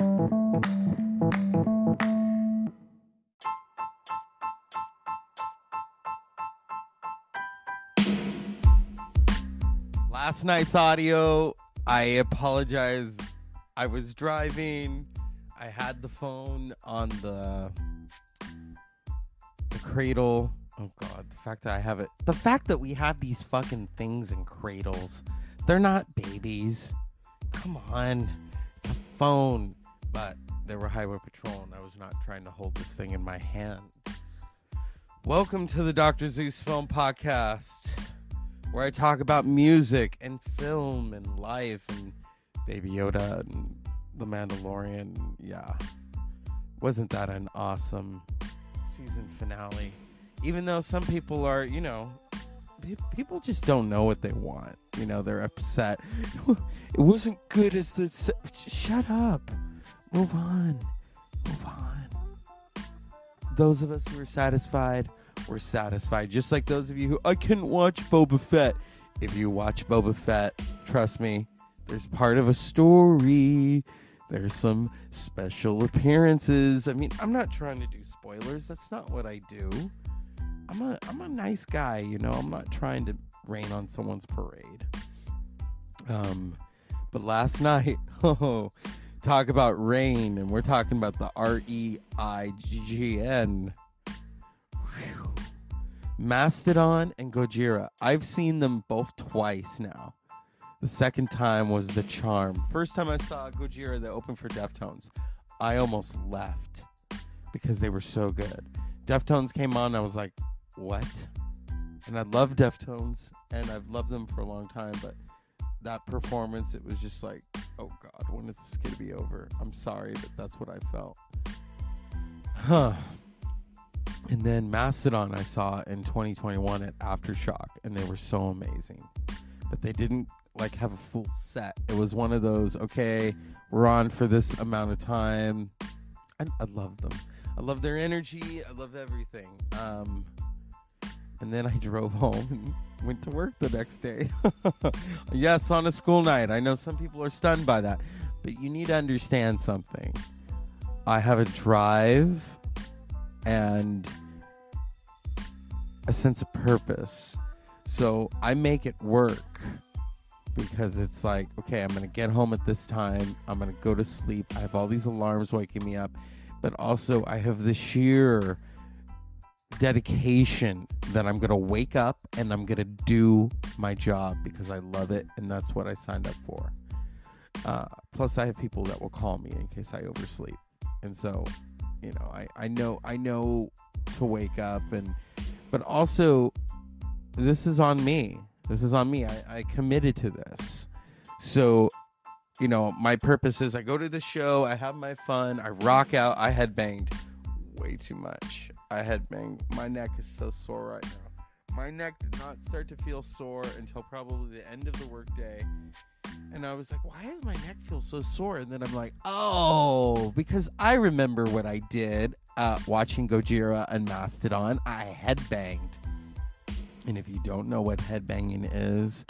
Last night's audio, I apologize. I was driving. I had the phone on the the cradle. Oh god, the fact that I have it. The fact that we have these fucking things in cradles. They're not babies. Come on. It's a phone. But they were highway patrol and I was not trying to hold this thing in my hand. Welcome to the Dr. Zeus Film Podcast, where I talk about music and film and life and Baby Yoda and The Mandalorian. Yeah. Wasn't that an awesome season finale? Even though some people are, you know, people just don't know what they want. You know, they're upset. It wasn't good as the. Shut up. Move on. Move on. Those of us who are satisfied, we're satisfied. Just like those of you who I couldn't watch Boba Fett. If you watch Boba Fett, trust me, there's part of a story. There's some special appearances. I mean, I'm not trying to do spoilers. That's not what I do. I'm a I'm a nice guy, you know. I'm not trying to rain on someone's parade. Um, but last night, oh, talk about rain, and we're talking about the R E I G N. Mastodon and Gojira. I've seen them both twice now. The second time was the charm. First time I saw Gojira, they opened for Deftones. I almost left because they were so good. Deftones came on, I was like, what? And I love Deftones, and I've loved them for a long time, but that performance, it was just like, oh God, when is this going to be over? I'm sorry, but that's what I felt. Huh. And then Mastodon, I saw in 2021 at Aftershock, and they were so amazing. But they didn't like have a full set. It was one of those, okay, we're on for this amount of time. I, I love them. I love their energy. I love everything. Um, and then I drove home and went to work the next day. yes, on a school night. I know some people are stunned by that, but you need to understand something. I have a drive and a sense of purpose. So I make it work because it's like, okay, I'm going to get home at this time. I'm going to go to sleep. I have all these alarms waking me up, but also I have the sheer dedication that I'm going to wake up and I'm going to do my job because I love it and that's what I signed up for. Uh, plus, I have people that will call me in case I oversleep, and so, you know, I, I know I know to wake up and, but also, this is on me. This is on me. I, I committed to this, so you know, my purpose is I go to the show, I have my fun, I rock out. I had banged way too much. I had banged. My neck is so sore right now. My neck did not start to feel sore until probably the end of the workday. And I was like, why does my neck feel so sore? And then I'm like, oh, because I remember what I did uh, watching Gojira and Mastodon. I headbanged. And if you don't know what headbanging is,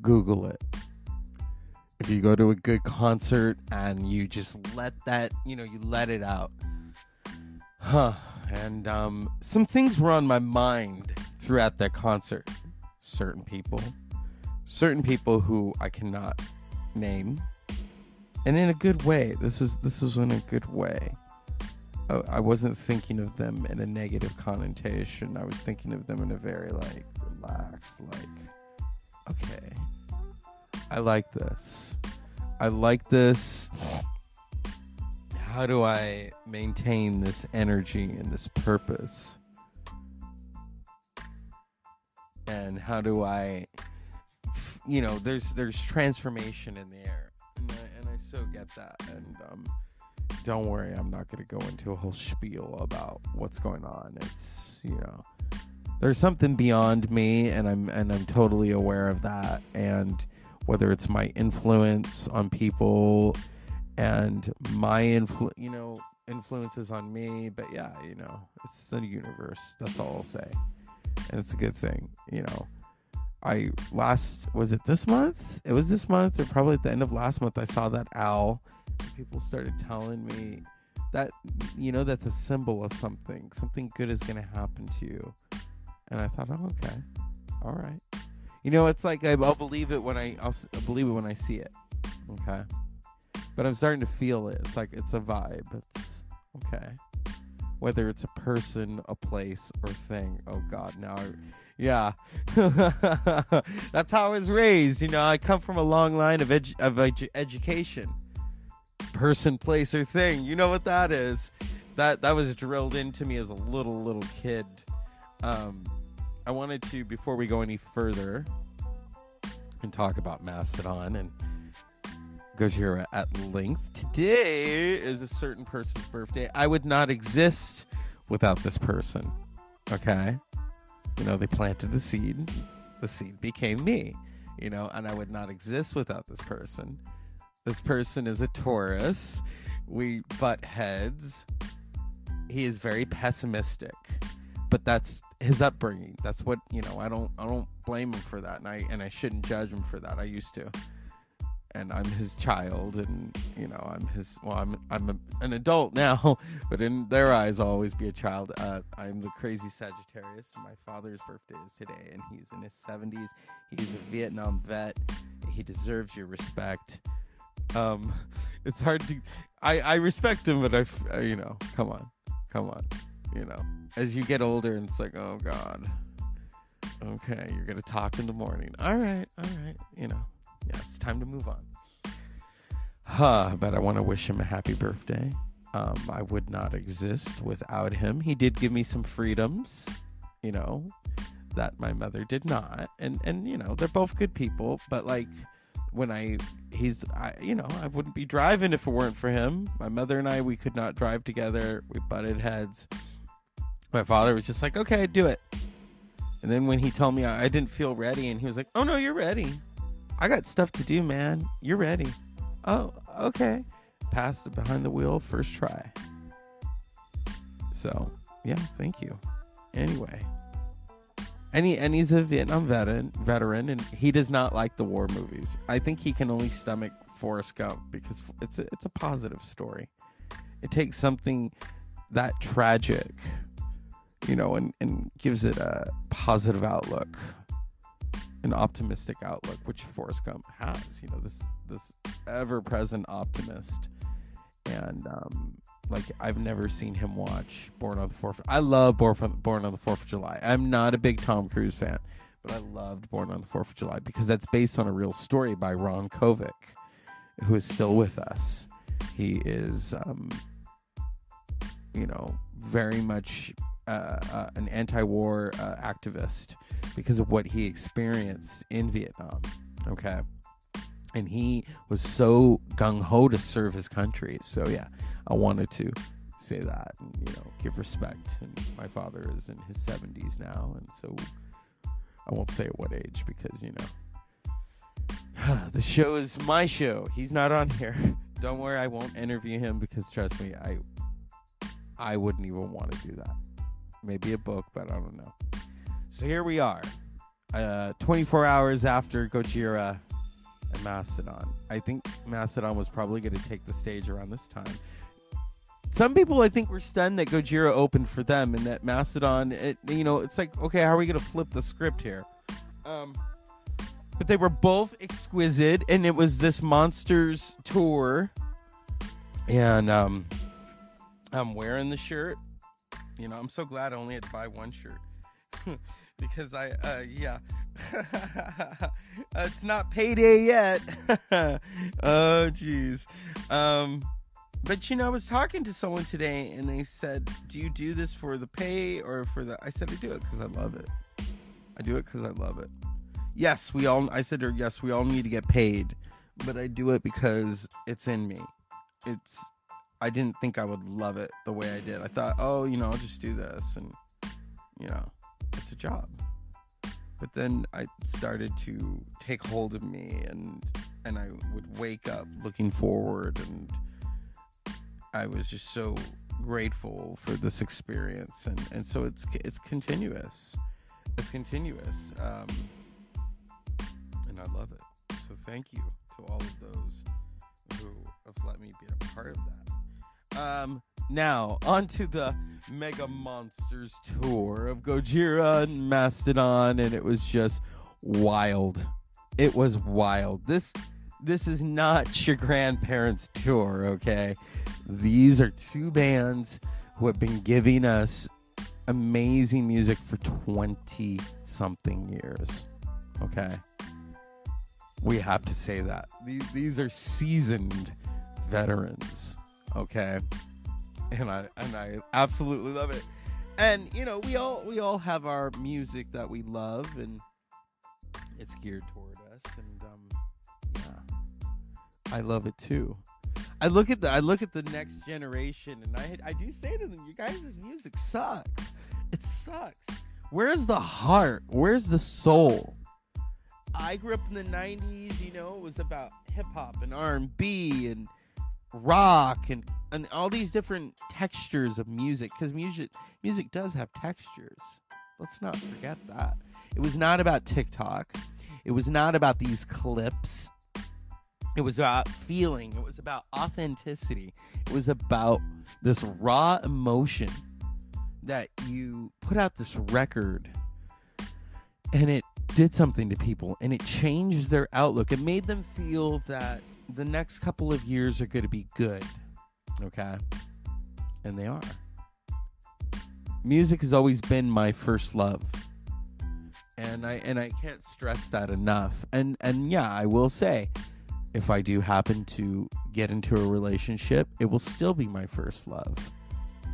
Google it if you go to a good concert and you just let that you know you let it out huh and um, some things were on my mind throughout that concert. Certain people. Certain people who i cannot name. And in a good way. This is this is in a good way. I, I wasn't thinking of them in a negative connotation. I was thinking of them in a very like relaxed like okay I like this. I like this. How do I maintain this energy and this purpose? And how do I, you know, there's there's transformation in the air, and I, and I so get that. And um, don't worry, I'm not going to go into a whole spiel about what's going on. It's you know, there's something beyond me, and I'm and I'm totally aware of that. And whether it's my influence on people and my influ you know influences on me but yeah you know it's the universe that's all i'll say and it's a good thing you know I last was it this month? It was this month, or probably at the end of last month. I saw that owl. People started telling me that you know that's a symbol of something. Something good is going to happen to you. And I thought, oh, okay, all right. You know, it's like I'll believe it when I I'll believe it when I see it. Okay, but I'm starting to feel it. It's like it's a vibe. It's okay. Whether it's a person, a place, or thing. Oh God, now. I, yeah, that's how I was raised. You know, I come from a long line of edu- of edu- education. Person, place, or thing. You know what that is? That that was drilled into me as a little little kid. Um, I wanted to before we go any further and talk about Mastodon and Gojira at length. Today is a certain person's birthday. I would not exist without this person. Okay? You know, they planted the seed. The seed became me. You know, and I would not exist without this person. This person is a Taurus. We butt heads. He is very pessimistic. But that's his upbringing. That's what, you know, I don't I don't blame him for that and I and I shouldn't judge him for that. I used to and I'm his child, and you know I'm his. Well, I'm I'm a, an adult now, but in their eyes, I'll always be a child. Uh, I'm the crazy Sagittarius. My father's birthday is today, and he's in his 70s. He's a Vietnam vet. He deserves your respect. Um, it's hard to. I I respect him, but I, you know, come on, come on, you know. As you get older, and it's like, oh God. Okay, you're gonna talk in the morning. All right, all right, you know yeah, it's time to move on. Huh, but I want to wish him a happy birthday. Um, I would not exist without him. He did give me some freedoms, you know, that my mother did not. And and you know, they're both good people, but like when I he's I you know, I wouldn't be driving if it weren't for him. My mother and I we could not drive together. We butted heads. My father was just like, "Okay, do it." And then when he told me I, I didn't feel ready and he was like, "Oh no, you're ready." I got stuff to do, man. You're ready. Oh, okay. Passed behind the wheel first try. So, yeah, thank you. Anyway. And, he, and he's a Vietnam veteran, veteran, and he does not like the war movies. I think he can only stomach Forrest Gump because it's a, it's a positive story. It takes something that tragic, you know, and, and gives it a positive outlook an optimistic outlook, which Forrest Gump has. You know, this this ever present optimist, and um, like I've never seen him watch Born on the Fourth. I love Born Born on the Fourth of July. I'm not a big Tom Cruise fan, but I loved Born on the Fourth of July because that's based on a real story by Ron Kovic, who is still with us. He is, um, you know, very much uh, uh, an anti-war uh, activist because of what he experienced in Vietnam. Okay. And he was so gung ho to serve his country. So, yeah, I wanted to say that and, you know, give respect. And my father is in his 70s now. And so I won't say at what age because, you know, the show is my show. He's not on here. Don't worry, I won't interview him because trust me, I I wouldn't even want to do that. Maybe a book, but I don't know. So here we are, uh, 24 hours after Gojira and Mastodon. I think Mastodon was probably going to take the stage around this time. Some people, I think, were stunned that Gojira opened for them and that Mastodon, it, you know, it's like, okay, how are we going to flip the script here? Um, but they were both exquisite, and it was this Monsters tour. And um, I'm wearing the shirt. You know, I'm so glad I only had to buy one shirt. because I, uh, yeah. it's not payday yet. oh, jeez. Um, but you know, I was talking to someone today and they said, Do you do this for the pay or for the. I said, I do it because I love it. I do it because I love it. Yes, we all, I said, or yes, we all need to get paid, but I do it because it's in me. It's, I didn't think I would love it the way I did. I thought, oh, you know, I'll just do this and, you know it's a job. But then I started to take hold of me and and I would wake up looking forward and I was just so grateful for this experience and, and so it's it's continuous. It's continuous. Um, and I love it. So thank you to all of those who have let me be a part of that. Um, now on to the Mega Monsters tour of Gojira and Mastodon, and it was just wild. It was wild. This this is not your grandparents' tour, okay? These are two bands who have been giving us amazing music for 20 something years. Okay? We have to say that. These these are seasoned veterans, okay? And I and I absolutely love it. And you know, we all we all have our music that we love and it's geared toward us and um yeah. I love it too. I look at the I look at the next generation and I I do say to them, you guys' music sucks. It sucks. Where's the heart? Where's the soul? I grew up in the '90s. You know, it was about hip hop and R&B and rock and and all these different textures of music. Because music music does have textures. Let's not forget that. It was not about TikTok. It was not about these clips. It was about feeling. It was about authenticity. It was about this raw emotion that you put out this record and it did something to people and it changed their outlook. It made them feel that the next couple of years are going to be good. Okay? And they are. Music has always been my first love. And I and I can't stress that enough. And and yeah, I will say if I do happen to get into a relationship, it will still be my first love.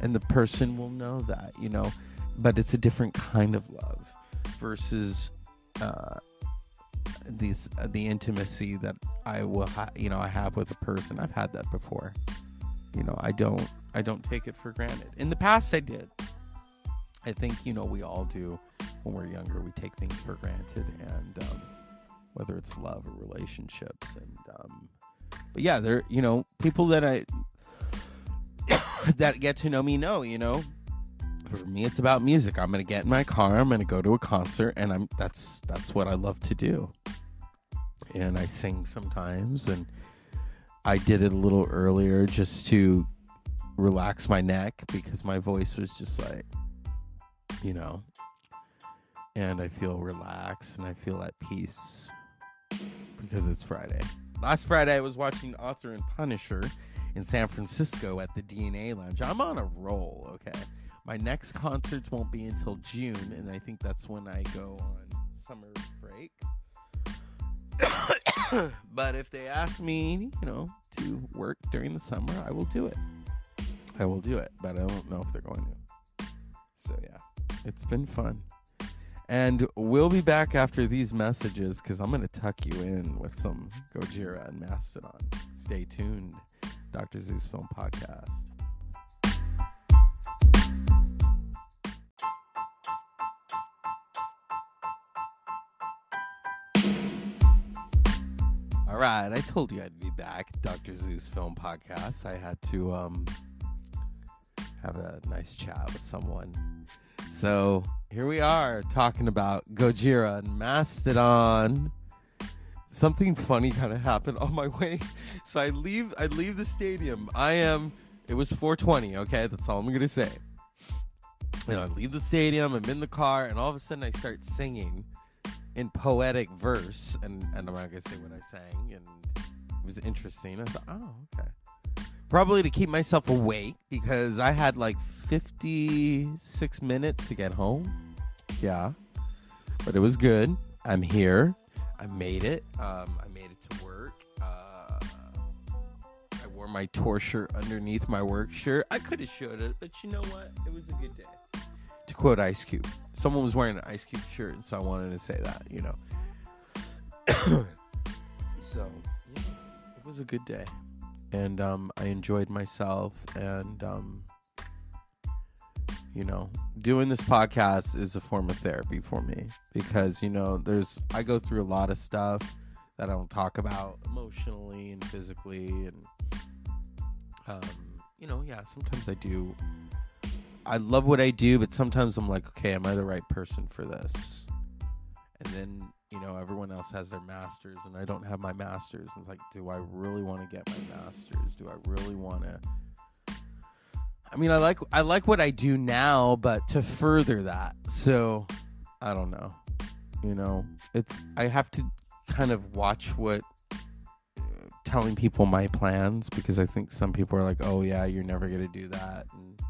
And the person will know that, you know, but it's a different kind of love versus uh, these uh, the intimacy that I will ha- you know I have with a person. I've had that before. You know, I don't I don't take it for granted. In the past I did. I think, you know, we all do when we're younger. We take things for granted and um, whether it's love or relationships and um, but yeah, there you know, people that I that get to know me know, you know, for me it's about music i'm gonna get in my car i'm gonna go to a concert and i'm that's that's what i love to do and i sing sometimes and i did it a little earlier just to relax my neck because my voice was just like you know and i feel relaxed and i feel at peace because it's friday. Last friday i was watching author and punisher in san francisco at the dna lounge. I'm on a roll okay? My next concerts won't be until June, and I think that's when I go on summer break. but if they ask me, you know, to work during the summer, I will do it. I will do it, but I don't know if they're going to. So yeah, it's been fun. And we'll be back after these messages because I'm going to tuck you in with some Gojira and Mastodon. Stay tuned. Dr. Zeus Film Podcast. Right, I told you I'd be back. Dr. Zeus Film Podcast. I had to um have a nice chat with someone. So here we are talking about Gojira and Mastodon. Something funny kind of happened on my way. So I leave I leave the stadium. I am it was 420, okay? That's all I'm gonna say. And I leave the stadium, I'm in the car, and all of a sudden I start singing in poetic verse, and, and I'm not gonna say what I sang, and it was interesting. I thought, oh, okay. Probably to keep myself awake because I had like 56 minutes to get home. Yeah, but it was good. I'm here. I made it. Um, I made it to work. Uh, I wore my tour shirt underneath my work shirt. I could have showed it, but you know what? It was a good day quote Ice Cube. Someone was wearing an Ice Cube shirt, so I wanted to say that, you know. so, yeah, it was a good day. And um, I enjoyed myself. And, um, you know, doing this podcast is a form of therapy for me because, you know, there's, I go through a lot of stuff that I don't talk about emotionally and physically. And, um, you know, yeah, sometimes I do I love what I do, but sometimes I'm like, okay, am I the right person for this? And then you know, everyone else has their masters and I don't have my masters. And it's like, do I really want to get my masters? Do I really want to? I mean, I like I like what I do now, but to further that, so I don't know. You know, it's I have to kind of watch what uh, telling people my plans because I think some people are like, "Oh yeah, you're never gonna do that," and,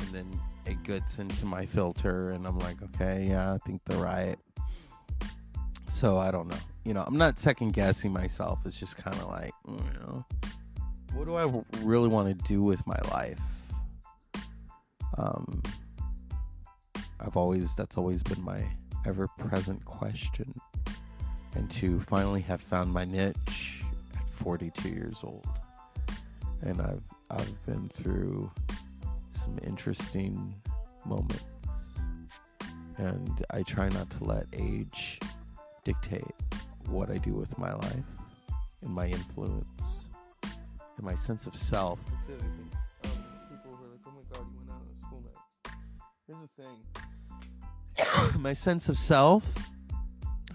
and then it gets into my filter, and I'm like, "Okay, yeah, I think they're right." So I don't know. You know, I'm not second guessing myself. It's just kind of like, you know, what do I really want to do with my life? Um, I've always that's always been my ever present question, and to finally have found my niche at 42 years old, and I've I've been through some interesting moments, and I try not to let age dictate what I do with my life and my influence and my sense of self. That's the other thing. Um, people like, "Oh my God, you went out on a school night." Here's the thing: my sense of self.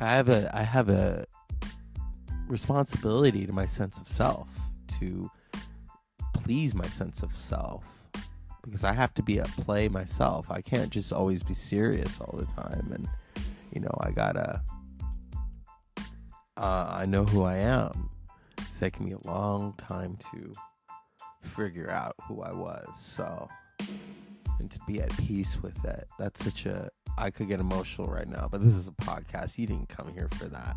I have a I have a responsibility to my sense of self to please my sense of self because I have to be at play myself. I can't just always be serious all the time and you know, I got to uh, I know who I am. It's taken me a long time to figure out who I was. So, and to be at peace with it. That's such a I could get emotional right now, but this is a podcast. You didn't come here for that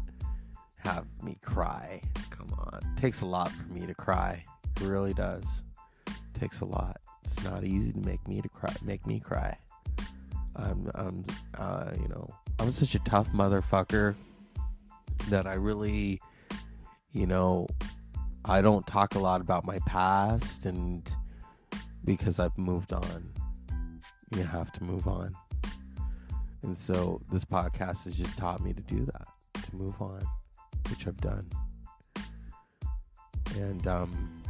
have me cry. Come on. It takes a lot for me to cry. It really does. It takes a lot. It's not easy to make me to cry make me cry. I'm I'm uh, you know, I'm such a tough motherfucker that I really you know, I don't talk a lot about my past and because I've moved on. You have to move on. And so this podcast has just taught me to do that, to move on which I've done. And um,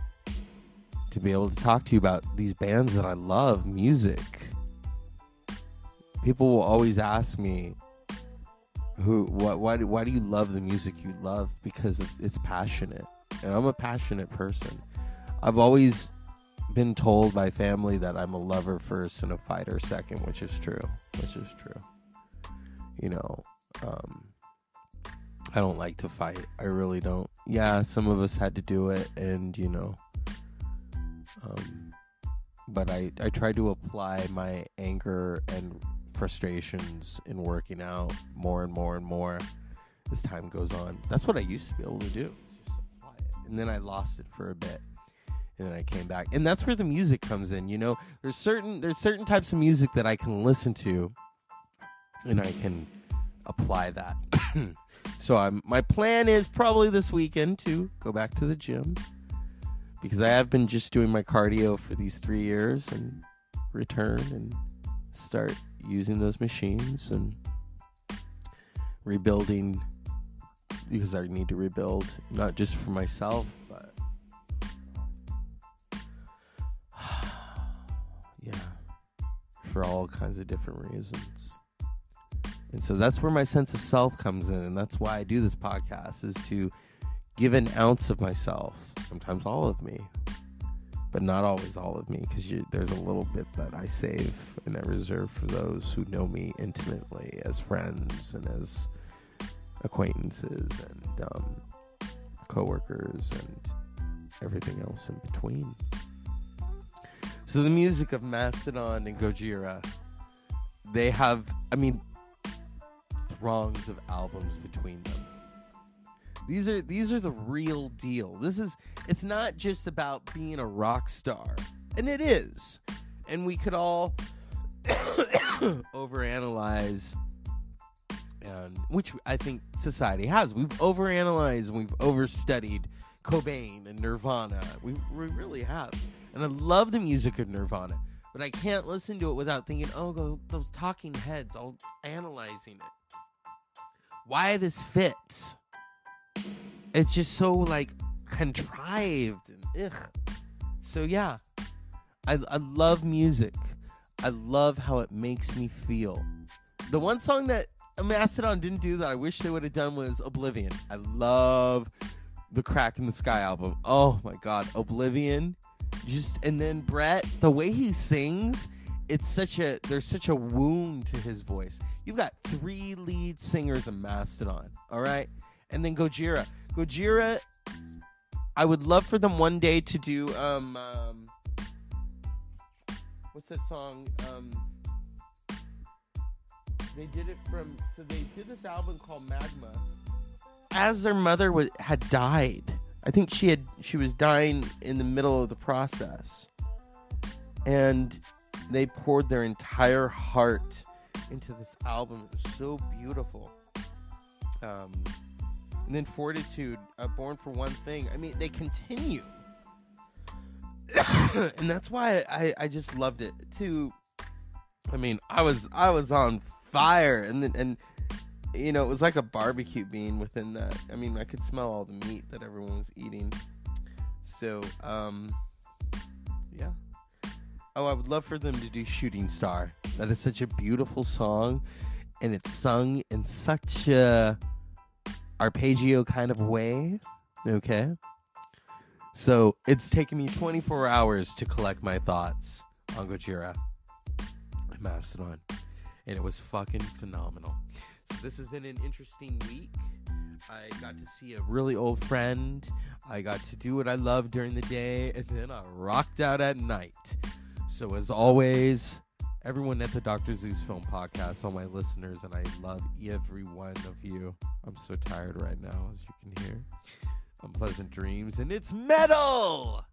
to be able to talk to you about these bands that I love, music. People will always ask me, "Who? What? Why? Do, why do you love the music you love? Because it's passionate, and I'm a passionate person. I've always been told by family that I'm a lover first and a fighter second, which is true. Which is true. You know, um, I don't like to fight. I really don't. Yeah, some of us had to do it, and you know, um, but I I try to apply my anger and frustrations in working out more and more and more as time goes on. That's what I used to be able to do. And then I lost it for a bit, and then I came back, and that's where the music comes in. You know, there's certain there's certain types of music that I can listen to, and I can apply that. So I'm my plan is probably this weekend to go back to the gym because I have been just doing my cardio for these 3 years and return and start using those machines and rebuilding because I need to rebuild not just for myself but yeah for all kinds of different reasons. And so that's where my sense of self comes in. And that's why I do this podcast is to give an ounce of myself, sometimes all of me, but not always all of me, because there's a little bit that I save and I reserve for those who know me intimately as friends and as acquaintances and um, coworkers and everything else in between. So the music of Mastodon and Gojira, they have, I mean, throngs of albums between them. These are these are the real deal. This is it's not just about being a rock star. And it is. And we could all overanalyze and which I think society has. We've overanalyzed and we've overstudied Cobain and Nirvana. We, we really have. And I love the music of Nirvana, but I can't listen to it without thinking, oh, those talking heads, all analyzing it why this fits. It's just so like contrived and ugh. So yeah, I I love music. I love how it makes me feel. The one song that Mastodon didn't do that. I wish they would have done was Oblivion. I love the Crack in the Sky album. Oh my god, Oblivion. Just and then Brent, the way he sings, it's such a there's such a wound to his voice. You've got three lead singers in Mastodon, all right? And then Gojira. Gojira I would love for them one day to do um, um what's that song? Um they did it from so they did this album called Magma as their mother was, had died. I think she had she was dying in the middle of the process. And they poured their entire heart into this album. It was so beautiful. Um, and then Fortitude, uh, Born for One Thing. I mean, they continue. and that's why I, I just loved it too. I mean, I was I was on fire, and then and you know it was like a barbecue bean within that. I mean, I could smell all the meat that everyone was eating. So, um, yeah. Oh, I would love for them to do Shooting Star. That is such a beautiful song, and it's sung in such a arpeggio kind of way. Okay. So it's taken me 24 hours to collect my thoughts on Gojira and Mastodon. And it was fucking phenomenal. So this has been an interesting week. I got to see a really old friend. I got to do what I love during the day, and then I rocked out at night. So, as always, everyone at the Dr. Zeus Film Podcast, all my listeners, and I love every one of you. I'm so tired right now, as you can hear. Unpleasant dreams, and it's metal!